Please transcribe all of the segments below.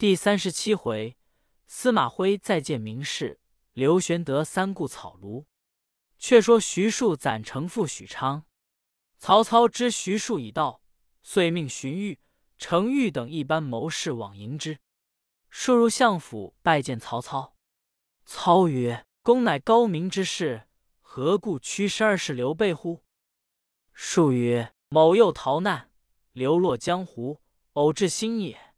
第三十七回，司马徽再见名士，刘玄德三顾草庐。却说徐庶攒城赴许昌，曹操知徐庶已到，遂命荀彧、程昱等一班谋士往迎之。庶入相府拜见曹操。操曰：“公乃高明之士，何故屈身而事刘备乎？”庶曰：“某又逃难，流落江湖，偶至新野，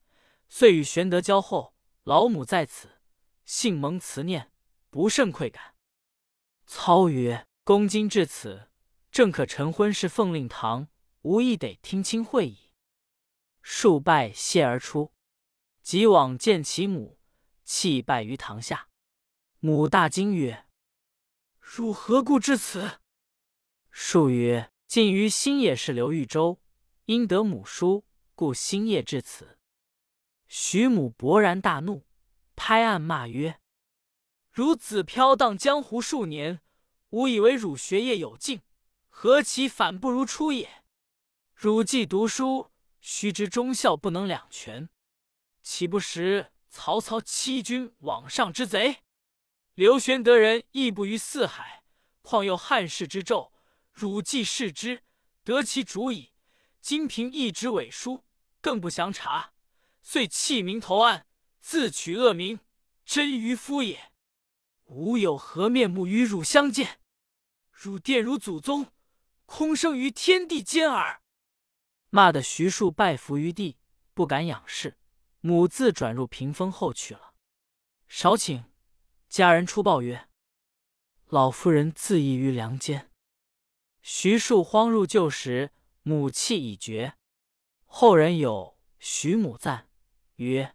遂与玄德交厚。老母在此，幸蒙慈念，不甚愧感。”操曰：“公今至此，正可晨昏侍奉令堂，无亦得听亲会矣。”数拜谢而出，即往见其母，泣拜于堂下。母大惊曰：“汝何故至此？”数曰：“近于新野侍刘豫州，因得母书，故星夜至此。”徐母勃然大怒，拍案骂曰：汝子飘荡江湖数年，吾以为汝学业有进，何其反不如初也！汝既读书，须知忠孝不能两全，岂不识曹操欺君罔上之贼？刘玄德人亦不于四海，况又汉室之胄，汝既视之，得其主矣。今凭一纸伪书，更不详查，遂弃名投案，自取恶名，真愚夫也！吾有何面目与汝相见？汝玷辱祖宗，空生于天地间耳！骂得徐庶拜伏于地，不敢仰视。母自转入屏风后去了。少顷，家人出报曰：“老夫人自缢于梁间。”徐庶慌入旧时，母气已绝。后人有徐母赞曰：“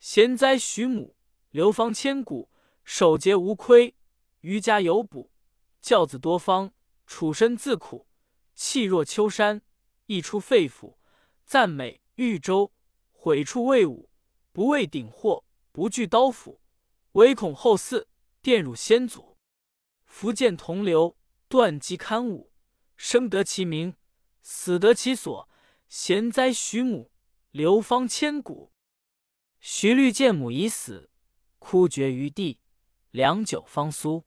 贤哉徐母，流芳千古。”守节无亏，余家有补，教子多方，处身自苦，气若秋山，溢出肺腑。赞美豫州，毁处魏武，不畏鼎祸，不惧刀斧，唯恐后嗣玷辱先祖。福建同流，断机堪武，生得其名，死得其所。贤哉徐母，流芳千古。徐律见母已死，哭绝于地。良久方苏。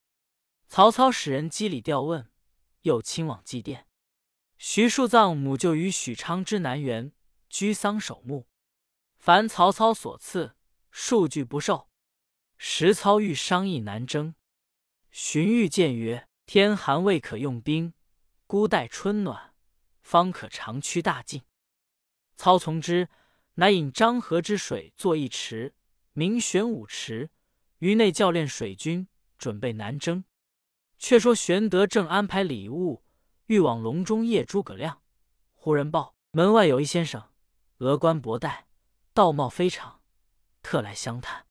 曹操使人赍礼吊问，又亲往祭奠。徐庶葬母就于许昌之南园，居丧守墓。凡曹操所赐，数据不受。时操欲商议南征，荀彧谏曰：“天寒未可用兵，孤待春暖，方可长驱大进。”操从之，乃引漳河之水作一池，名玄武池。于内教练水军，准备南征。却说玄德正安排礼物，欲往隆中谒诸葛亮，忽人报门外有一先生，峨冠博带，道貌非常，特来相探。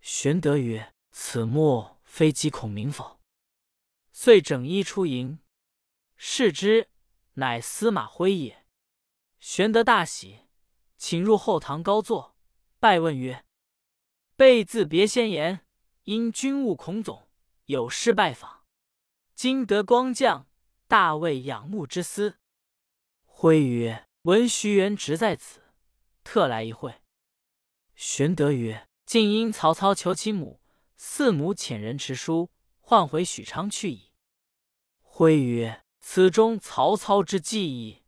玄德曰：“此莫非即孔明否？”遂整衣出迎，视之，乃司马徽也。玄德大喜，请入后堂高坐，拜问曰。备自别先言，因军务孔总有事拜访，今得光降，大为仰慕之思。徽曰：“闻徐元直在此，特来一会。”玄德曰：“竟因曹操求其母，四母遣人持书，唤回许昌去矣。”徽曰：“此中曹操之计矣。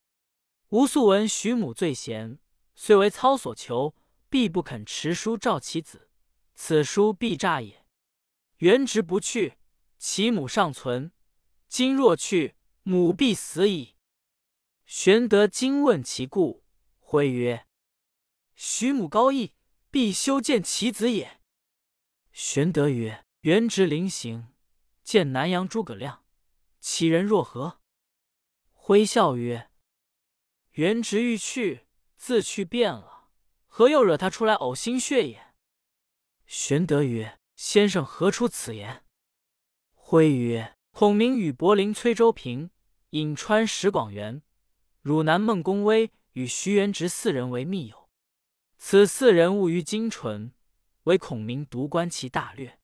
吾素闻徐母最贤，虽为操所求，必不肯持书召其子。”此书必诈也。原直不去，其母尚存；今若去，母必死矣。玄德惊问其故，徽曰：“徐母高义，必修见其子也。”玄德曰：“元直临行，见南阳诸葛亮，其人若何？”徽笑曰：“元直欲去，自去变了，何又惹他出来呕心血也？”玄德曰：“先生何出此言？”徽曰：“孔明与柏林崔州平、颍川石广元、汝南孟公威与徐元直四人为密友。此四人务于精纯，唯孔明独观其大略，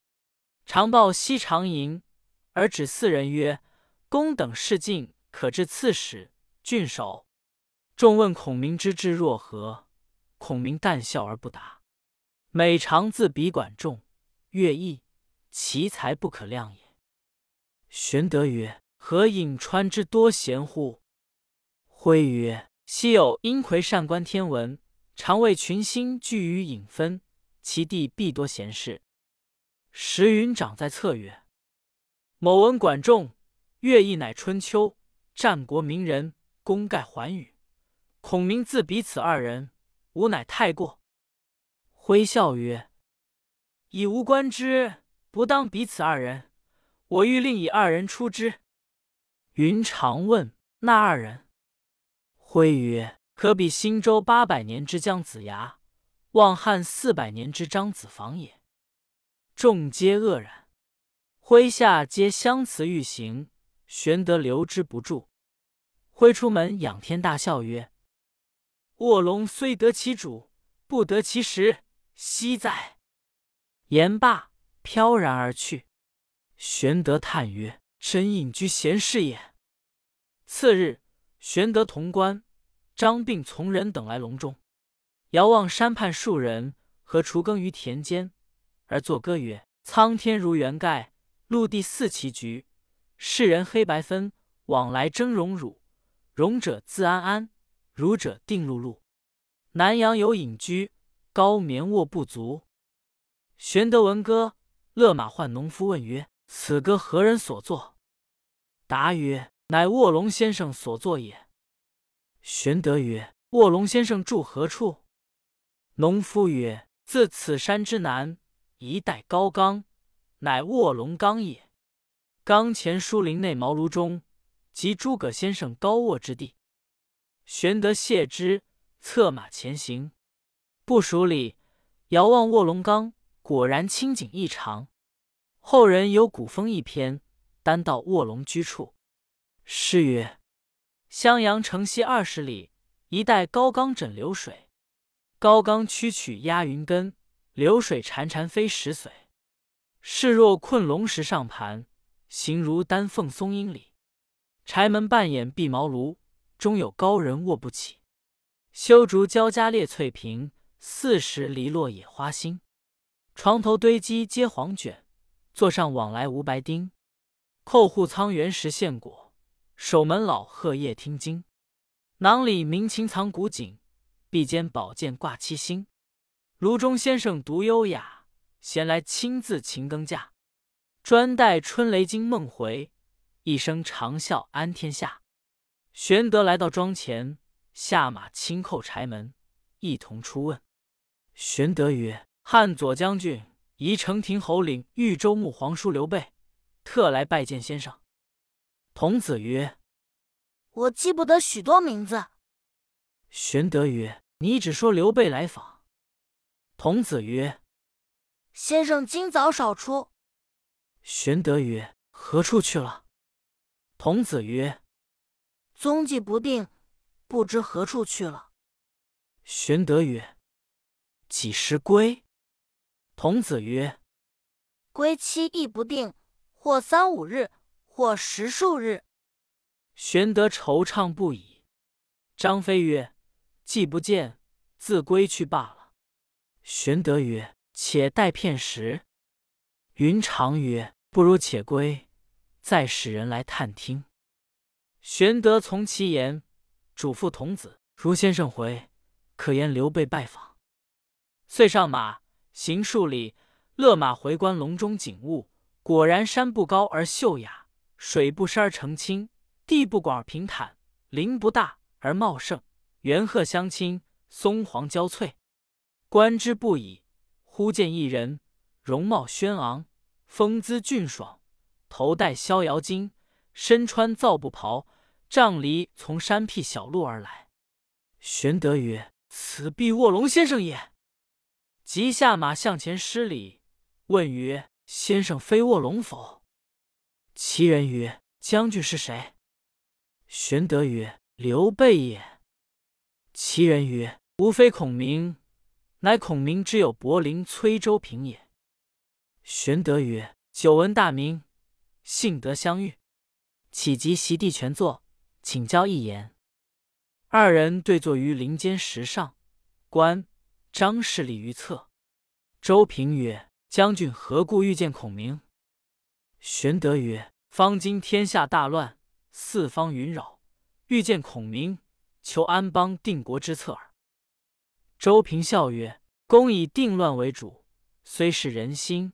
常报西长营，而指四人曰：‘公等事尽，可至刺史、郡守。’众问孔明之志若何，孔明淡笑而不答。每常自比管仲、乐毅，其才不可量也。”玄德曰：“何颍川之多贤乎？”徽曰：“昔有阴魁善观天文，常为群星聚于隐分，其地必多贤士。”时云长在侧曰：“某闻管仲、乐毅乃春秋战国名人，功盖寰宇。孔明自比此二人，吾乃太过。”挥笑曰：“以吾观之，不当彼此二人。我欲另以二人出之。”云长问：“那二人？”徽曰：“可比新州八百年之姜子牙，望汉四百年之张子房也。”众皆愕然，麾下皆相辞欲行。玄德留之不住。挥出门，仰天大笑曰：“卧龙虽得其主，不得其时，惜哉！”言罢，飘然而去。玄德叹曰：“真隐居闲士也。”次日，玄德同关张并从人等来隆中，遥望山畔数人和锄耕于田间。而作歌曰：“苍天如圆盖，陆地似棋局。世人黑白分，往来争荣辱。荣者自安安，辱者定碌碌。南阳有隐居，高眠卧不足。”玄德闻歌，勒马唤农夫问曰：“此歌何人所作？”答曰：“乃卧龙先生所作也。”玄德曰：“卧龙先生住何处？”农夫曰：“自此山之南。”一代高冈，乃卧龙冈也。冈前书林内茅庐中，即诸葛先生高卧之地。玄德谢之，策马前行。不数里，遥望卧龙冈，果然清景异常。后人有古风一篇，单道卧龙居处。诗曰：“襄阳城西二十里，一带高冈枕流水。高冈曲曲压云根。”流水潺潺飞石髓，势若困龙石上盘，形如丹凤松阴里。柴门半掩闭茅庐，中有高人卧不起。修竹交加列翠屏，四时篱落野花新。床头堆积皆黄卷，座上往来无白丁。扣户仓原实现果，守门老鹤夜听经。囊里明琴藏古井，臂间宝剑挂七星。炉中先生独优雅，闲来亲自勤耕稼。专待春雷惊梦回，一声长啸安天下。玄德来到庄前，下马轻叩柴门，一同出问。玄德曰：“汉左将军、宜城亭侯领豫州牧皇叔刘备，特来拜见先生。”童子曰：“我记不得许多名字。”玄德曰：“你只说刘备来访。”童子曰：“先生今早少出。”玄德曰：“何处去了？”童子曰：“踪迹不定，不知何处去了。”玄德曰：“几时归？”童子曰：“归期亦不定，或三五日，或十数日。”玄德惆怅不已。张飞曰：“既不见，自归去罢了。”玄德曰：“且待片时。”云长曰：“不如且归，再使人来探听。”玄德从其言，嘱咐童子：“如先生回，可言刘备拜访。”遂上马，行数里，勒马回观隆中景物。果然山不高而秀雅，水不深而澄清，地不广而平坦，林不大而茂盛，猿鹤相亲，松黄交翠。观之不已，忽见一人，容貌轩昂，风姿俊爽，头戴逍遥巾，身穿皂布袍，杖藜从山僻小路而来。玄德曰：“此必卧龙先生也。”即下马向前施礼，问曰：“先生非卧龙否？”其人曰：“将军是谁？”玄德曰：“刘备也。”其人曰：“吾非孔明。”乃孔明之友伯陵崔州平也。玄德曰：“久闻大名，幸得相遇，启及席地全坐，请教一言。”二人对坐于林间石上，观张氏立于侧。周平曰：“将军何故欲见孔明？”玄德曰：“方今天下大乱，四方云扰，欲见孔明，求安邦定国之策耳。”周平笑曰：“公以定乱为主，虽是人心，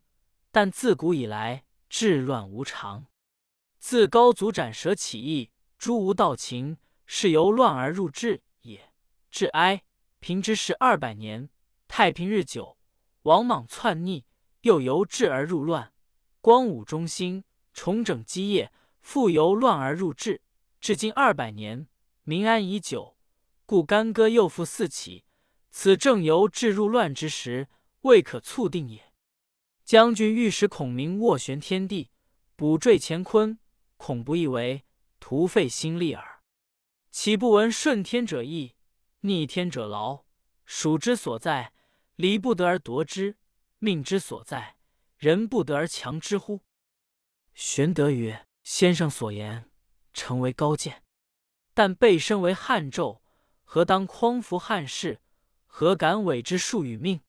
但自古以来治乱无常。自高祖斩蛇起义，诛无道秦，是由乱而入治也。至哀平之时二百年，太平日久，王莽篡逆，又由治而入乱。”光武中兴，重整基业，复由乱而入治，至今二百年，民安已久，故干戈又复四起。此正由治入乱之时，未可促定也。将军欲使孔明斡旋天地，补缀乾坤，恐不易为，徒费心力耳。岂不闻顺天者易，逆天者劳？属之所在，离不得而夺之；命之所在。人不得而强之乎？玄德曰：“先生所言，诚为高见。但备身为汉胄，何当匡扶汉室？何敢违之术与命？”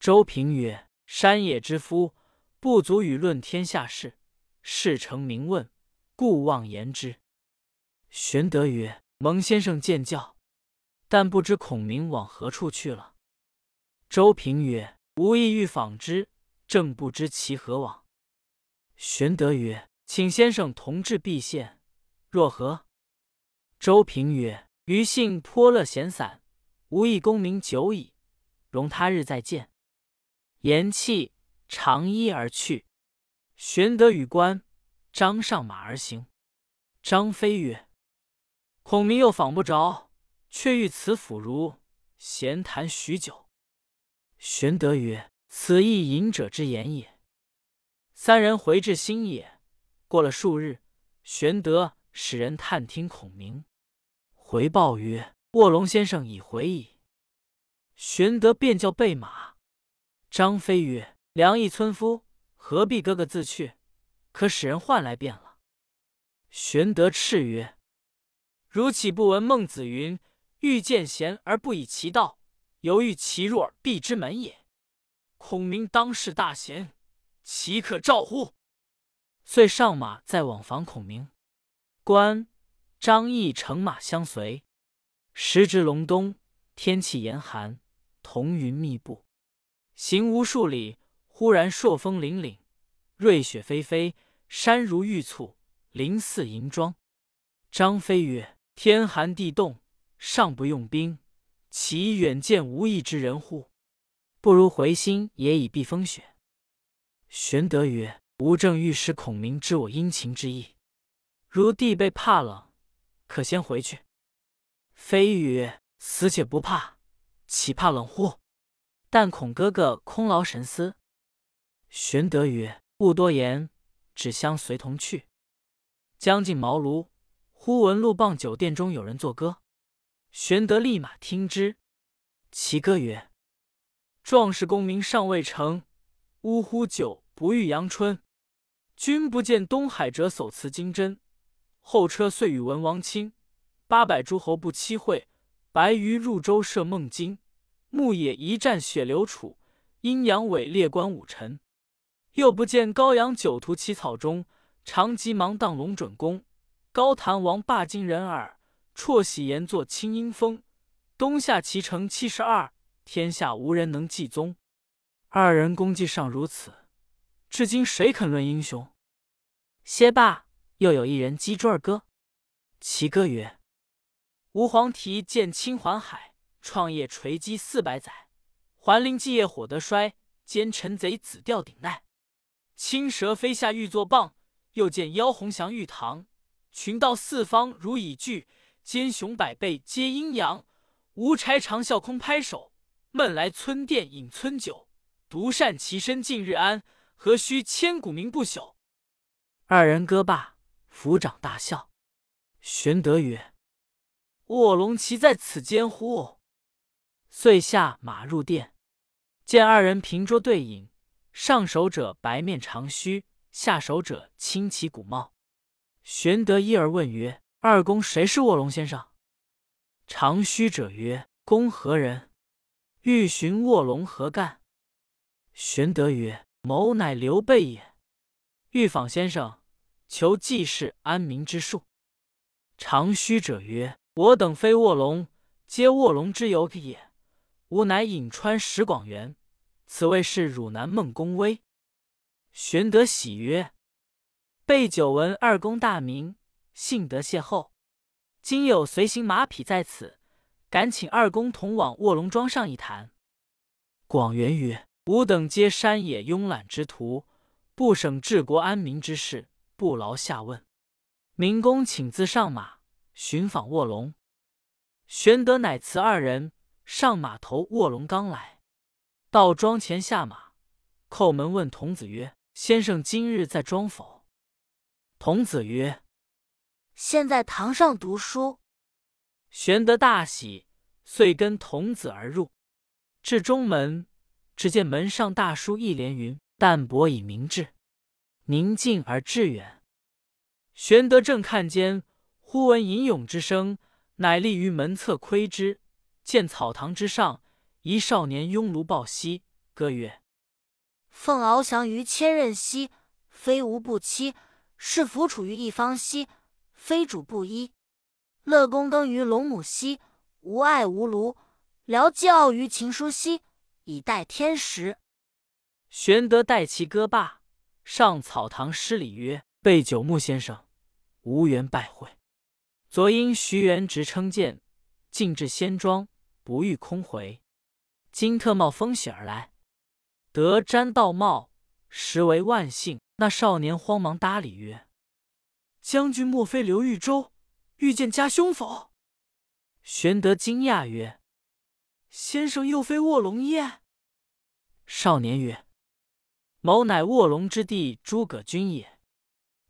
周平曰：“山野之夫，不足与论天下事。事成明问，故妄言之。”玄德曰：“蒙先生见教，但不知孔明往何处去了。”周平曰：“吾意欲访之。”正不知其何往。玄德曰：“请先生同至必县，若何？”周平曰：“余性颇乐闲散，无意功名久矣，容他日再见。”言讫，长揖而去。玄德与关张上马而行。张飞曰：“孔明又访不着，却欲此府如闲谈许久。”玄德曰。此亦隐者之言也。三人回至新野，过了数日，玄德使人探听孔明，回报曰：“卧龙先生已回矣。”玄德便叫备马。张飞曰：“梁义村夫何必哥哥自去？可使人换来便了。”玄德叱曰：“汝岂不闻孟子云：‘欲见贤而不以其道，犹豫其入而避之门也’？”孔明当世大贤，岂可召乎？遂上马再往访孔明。关张翼乘马相随。时值隆冬，天气严寒，彤云密布。行无数里，忽然朔风凛凛，瑞雪霏霏，山如玉簇，林似银装。张飞曰：“天寒地冻，尚不用兵，岂远见无义之人乎？”不如回心也以避风雪。玄德曰：“吾正欲使孔明知我殷勤之意，如弟辈怕冷，可先回去。”飞曰：“死且不怕，岂怕冷乎？但恐哥哥空劳神思。”玄德曰：“勿多言，只相随同去。”将近茅庐，忽闻路傍酒店中有人作歌。玄德立马听之，其歌曰：壮士功名尚未成，呜呼！酒不遇阳春。君不见东海者，叟辞金针。后车遂与文王亲，八百诸侯不期会。白鱼入舟射孟津，牧野一战血流楚。阴阳伟列关武臣。又不见高阳酒徒起草中，长急忙荡龙准公。高谭王霸金人耳，辍喜言作清音风。东夏齐城七十二。天下无人能继宗，二人功绩尚如此，至今谁肯论英雄？歇罢，又有一人击桌而歌，其歌曰：“吾黄鹂见青环海，创业垂击四百载。环陵继业火得衰，奸臣贼子吊顶戴。青蛇飞下欲作棒，又见妖红翔玉堂。群盗四方如蚁聚，奸雄百倍皆阴阳。无柴长啸空拍手。”闷来村店饮村酒，独善其身尽日安，何须千古名不朽？二人歌罢，抚掌大笑。玄德曰：“卧龙骑在此间乎？”遂下马入殿，见二人平桌对饮，上手者白面长须，下手者青旗古帽。玄德一而问曰：“二公谁是卧龙先生？”长须者曰：“公何人？”欲寻卧龙何干？玄德曰：“某乃刘备也，欲访先生，求济世安民之术。”长须者曰：“我等非卧龙，皆卧龙之友也。吾乃颍川石广元，此位是汝南孟公威。”玄德喜曰：“备久闻二公大名，幸得邂逅。今有随行马匹在此，敢请二公同往卧龙庄上一谈。”广元曰：“吾等皆山野慵懒之徒，不省治国安民之事，不劳下问。”明公请自上马，寻访卧龙。玄德乃辞二人上马头卧龙冈来，到庄前下马，叩门问童子曰：“先生今日在庄否？”童子曰：“现在堂上读书。”玄德大喜，遂跟童子而入。至中门，只见门上大书一联云：“淡泊以明志，宁静而致远。”玄德正看间，忽闻吟咏之声，乃立于门侧窥之，见草堂之上一少年拥炉抱膝，歌曰：“凤翱翔于千仞兮，非吾不栖；是弗处于一方兮，非主不依。乐躬耕于龙母兮，无爱无庐；聊寄傲于秦书兮，以待天时。”玄德待其歌罢，上草堂施礼曰：“备九牧先生。”无缘拜会，昨因徐元直称谏，进至仙庄，不遇空回。今特冒风喜而来，得瞻道貌，实为万幸。那少年慌忙搭理曰：“将军莫非刘豫州？遇见家兄否？”玄德惊讶曰：“先生又非卧龙耶？”少年曰：“某乃卧龙之弟诸葛均也，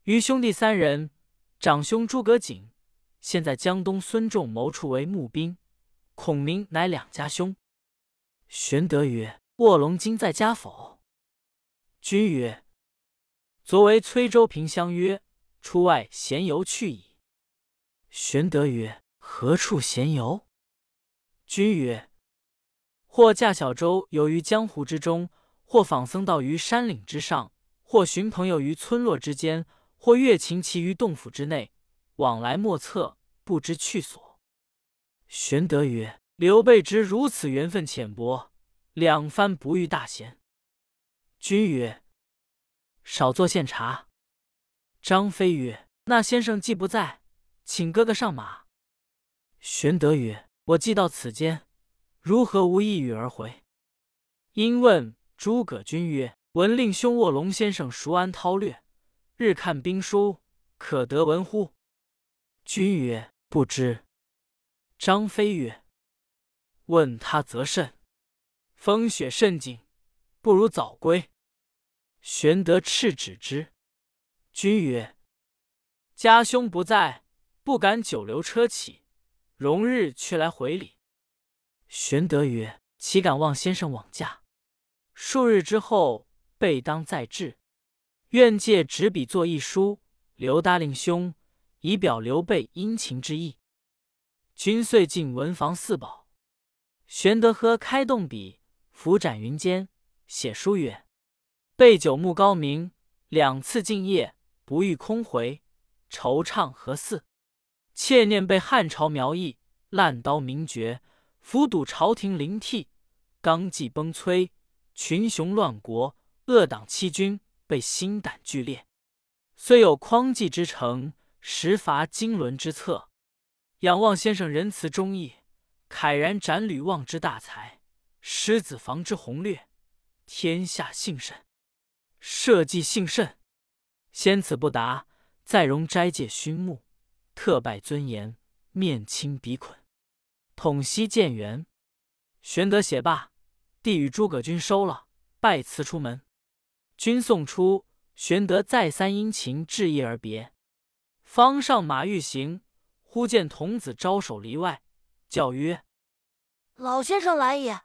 余兄弟三人。”长兄诸葛瑾，现在江东孙仲谋处为募兵，孔明乃两家兄。玄德曰：“卧龙今在家否？”君曰：“昨为崔州平相约，出外闲游去矣。”玄德曰：“何处闲游？”君曰：“或驾小舟游于江湖之中，或访僧道于山岭之上，或寻朋友于村落之间。”或越秦骑于洞府之内，往来莫测，不知去所。玄德曰：“刘备知如此缘分浅薄，两番不遇大贤。”君曰：“少坐献茶。”张飞曰：“那先生既不在，请哥哥上马。”玄德曰：“我既到此间，如何无一语而回？”因问诸葛均曰：“闻令兄卧龙先生熟谙韬略。”日看兵书，可得闻乎？君曰：“不知。”张飞曰：“问他则甚。风雪甚紧，不如早归。”玄德斥止之。君曰：“家兄不在，不敢久留车骑，容日去来回礼。”玄德曰：“岂敢望先生往驾？数日之后，备当再至。”愿借纸笔作一书，留答令兄，以表刘备殷勤之意。君遂进文房四宝。玄德喝开动笔，拂展云间，写书曰：“备九牧高明，两次进谒，不遇空回，惆怅何似？切念被汉朝苗裔，烂刀名绝，伏睹朝廷灵替，纲纪崩摧，群雄乱国，恶党欺君。”被心胆俱裂，虽有匡济之诚，实乏经纶之策。仰望先生仁慈忠义，慨然斩吕望之大才，狮子房之宏略，天下幸甚，社稷幸甚。先此不达，再容斋戒勋目，特拜尊严，面青鼻捆，统西建元。玄德写罢，递与诸葛均收了，拜辞出门。君送出，玄德再三殷勤致意而别，方上马欲行，忽见童子招手离外，叫曰：“老先生来也。”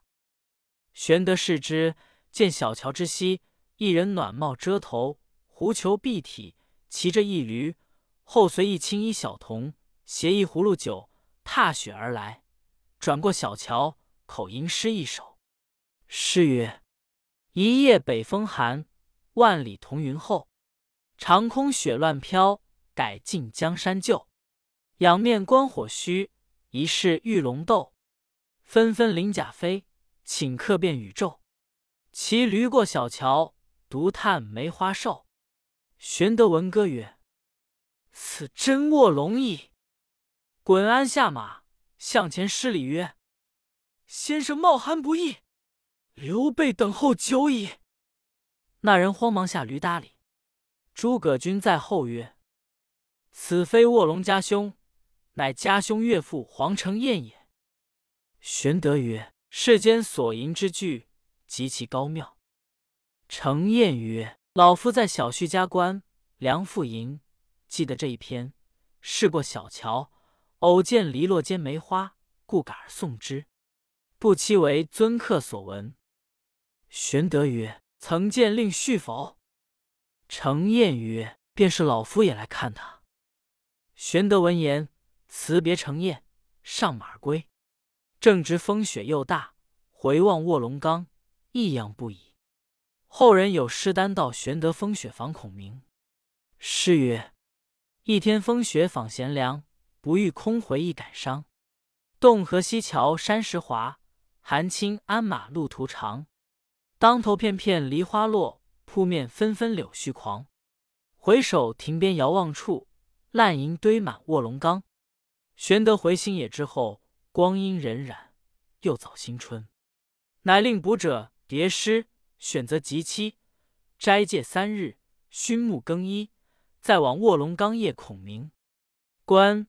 玄德视之，见小桥之西，一人暖帽遮头，狐裘蔽体，骑着一驴，后随一青衣小童，携一葫芦酒，踏雪而来。转过小桥，口吟诗一首，诗曰：一夜北风寒，万里同云后。长空雪乱飘，改尽江山旧。仰面观火须，疑是玉龙斗。纷纷鳞甲飞，顷刻变宇宙。骑驴过小桥，独叹梅花瘦。玄德闻歌曰：“此真卧龙矣！”滚鞍下马，向前施礼曰：“先生冒寒不易，刘备等候久矣。”那人慌忙下驴搭理。诸葛均在后曰：“此非卧龙家兄，乃家兄岳父黄承彦也。”玄德曰：“世间所吟之句。”极其高妙。程彦曰：“老夫在小婿家观梁父吟，记得这一篇。试过小桥，偶见篱落间梅花，故改而送之。不期为尊客所闻。”玄德曰：“曾见令婿否？”程彦曰：“便是老夫也来看他。”玄德闻言，辞别程燕，上马归。正值风雪又大，回望卧龙岗。异样不已。后人有诗单道玄德风雪访孔明。诗曰：“一天风雪访贤良，不遇空回忆感伤。洞河西桥山石滑，寒青鞍马路途长。当头片片梨花落，扑面纷纷柳絮狂。回首亭边遥望处，烂银堆满卧龙岗。”玄德回新野之后，光阴荏苒，又早新春，乃令卜者。叠诗，选择吉期，斋戒三日，熏沐更衣，再往卧龙冈谒孔明。关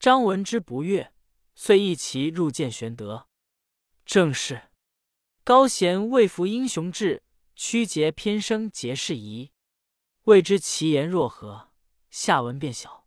张闻之不悦，遂一齐入见玄德。正是高贤未服英雄志，屈节偏生节士疑。未知其言若何？下文便晓。